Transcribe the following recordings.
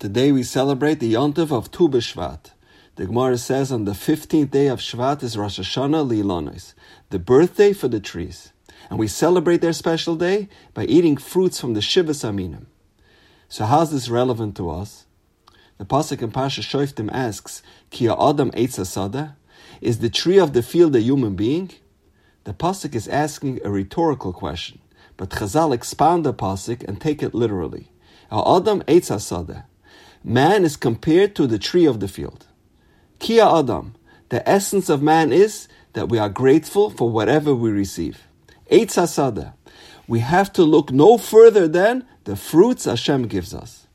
Today we celebrate the Yontif of Tu B'Shvat. The Gemara says on the 15th day of Shvat is Rosh Hashanah L'ilanos, the birthday for the trees. And we celebrate their special day by eating fruits from the Shivas Haminim. So how's this relevant to us? The Pasuk in Parsha Shoftim asks, Ki Adam Eitz Sada? Is the tree of the field a human being? The Pasuk is asking a rhetorical question, but Chazal expound the Pasuk and take it literally. Adam Eitz Sada man is compared to the tree of the field. Kia Adam, the essence of man is that we are grateful for whatever we receive. Eitz Hasada, we have to look no further than the fruits Hashem gives us.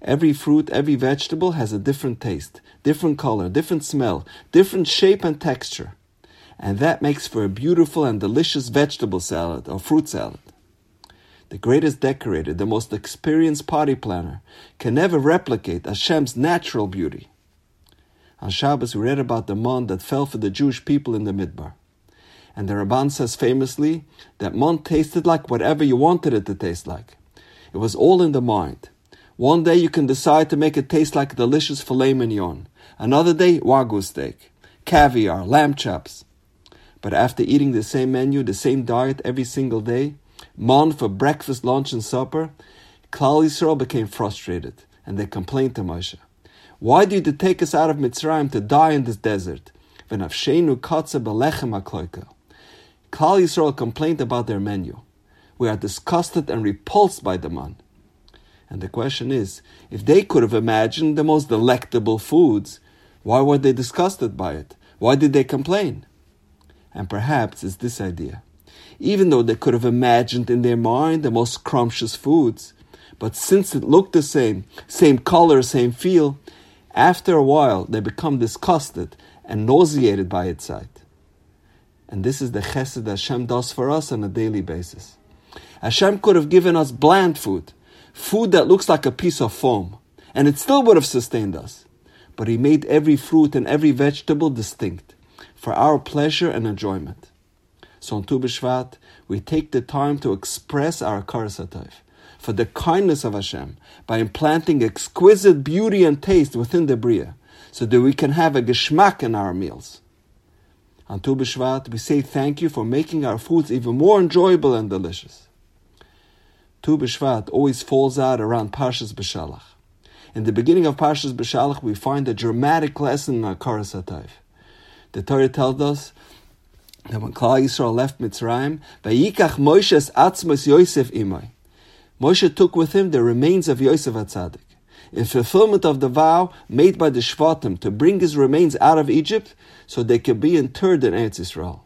Every fruit, every vegetable has a different taste, different color, different smell, different shape and texture. And that makes for a beautiful and delicious vegetable salad or fruit salad the greatest decorator, the most experienced party planner, can never replicate Hashem's natural beauty. On Shabbos, we read about the mon that fell for the Jewish people in the Midbar. And the Ramban says famously that mon tasted like whatever you wanted it to taste like. It was all in the mind. One day you can decide to make it taste like delicious filet mignon. Another day, wagyu steak, caviar, lamb chops. But after eating the same menu, the same diet every single day, mon for breakfast, lunch, and supper, Klal Yisrael became frustrated, and they complained to Moshe, Why did you take us out of Mitzrayim to die in this desert? Klal Yisrael complained about their menu. We are disgusted and repulsed by the man. And the question is, if they could have imagined the most delectable foods, why were they disgusted by it? Why did they complain? And perhaps it's this idea even though they could have imagined in their mind the most scrumptious foods. But since it looked the same, same color, same feel, after a while they become disgusted and nauseated by its sight. And this is the chesed that Hashem does for us on a daily basis. Hashem could have given us bland food, food that looks like a piece of foam, and it still would have sustained us. But He made every fruit and every vegetable distinct for our pleasure and enjoyment. So on Tu B'Shvat, we take the time to express our Hakaras Hatayv for the kindness of Hashem by implanting exquisite beauty and taste within the Bria, so that we can have a geschmack in our meals. On Tu B'Shvat, we say thank you for making our foods even more enjoyable and delicious. Tu B'Shvat always falls out around Parshas B'Shalach. In the beginning of Parshas B'Shalach, we find a dramatic lesson in our Hakaras Hatayv. The Torah tells us that when Klal Yisrael left Mitzrayim, Vayikach Moshe's Atzmos Yosef imay. Moshe took with him the remains of Yosef HaTzaddik, in fulfillment of the vow made by the Shvatim to bring his remains out of Egypt so they could be interred in Eretz Yisrael.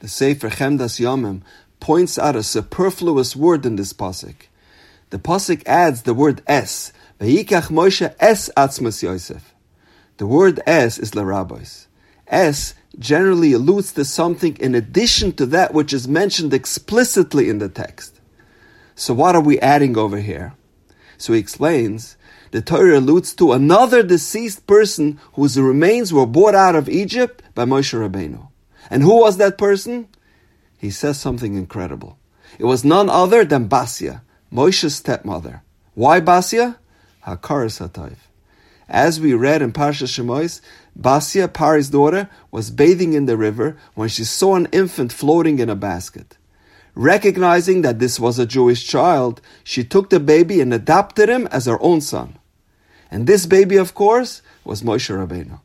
The Sefer Chemdas Yomim points out a superfluous word in this pasuk. The pasuk adds the word es, Vayikach Moshe es Atzmos Yosef. The word es is rabbis. Es generally alludes to something in addition to that which is mentioned explicitly in the text. So what are we adding over here? So he explains, the Torah alludes to another deceased person whose remains were brought out of Egypt by Moshe Rabbeinu. And who was that person? He says something incredible. It was none other than Basia, Moshe's stepmother. Why Basia? Hakaras Hatayv. As we read in Parsha Shemois, Basia, Pari's daughter, was bathing in the river when she saw an infant floating in a basket. Recognizing that this was a Jewish child, she took the baby and adopted him as her own son. And this baby, of course, was Moshe Rabbeinu.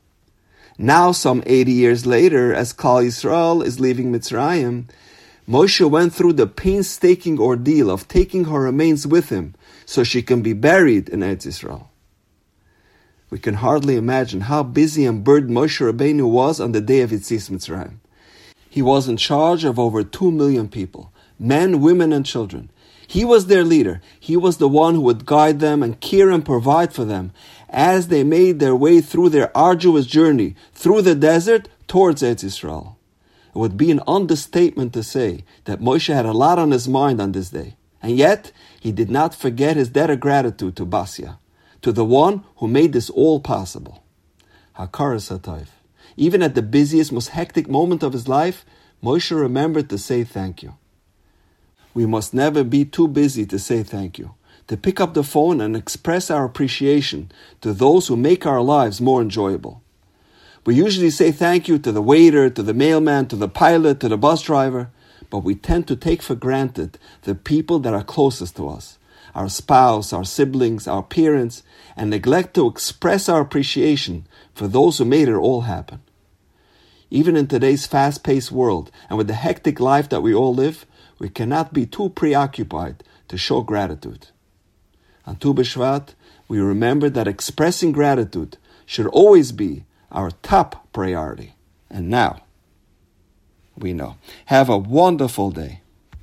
Now, some 80 years later, as Klal Yisrael is leaving Mitzrayim, Moshe went through the painstaking ordeal of taking her remains with him so she can be buried in Eretz Yisrael. We can hardly imagine how busy and burdened Moshe Rabbeinu was on the day of Yetzias Mitzrayim. He was in charge of over two million people, men, women, and children. He was their leader. He was the one who would guide them and care and provide for them as they made their way through their arduous journey through the desert towards Eretz Yisrael. It would be an understatement to say that Moshe had a lot on his mind on this day, and yet he did not forget his debt of gratitude to Basia to the one who made this all possible. Hatayv. Even at the busiest, most hectic moment of his life, Moshe remembered to say thank you. We must never be too busy to say thank you. to pick up the phone and express our appreciation to those who make our lives more enjoyable. We usually say thank you to the waiter, to the mailman, to the pilot, to the bus driver, but we tend to take for granted the people that are closest to us our spouse, our siblings, our parents, and neglect to express our appreciation for those who made it all happen. Even in today's fast paced world and with the hectic life that we all live, we cannot be too preoccupied to show gratitude. On Tu B'Shvat, we remember that expressing gratitude should always be our top priority. And now, we know. Have a wonderful day.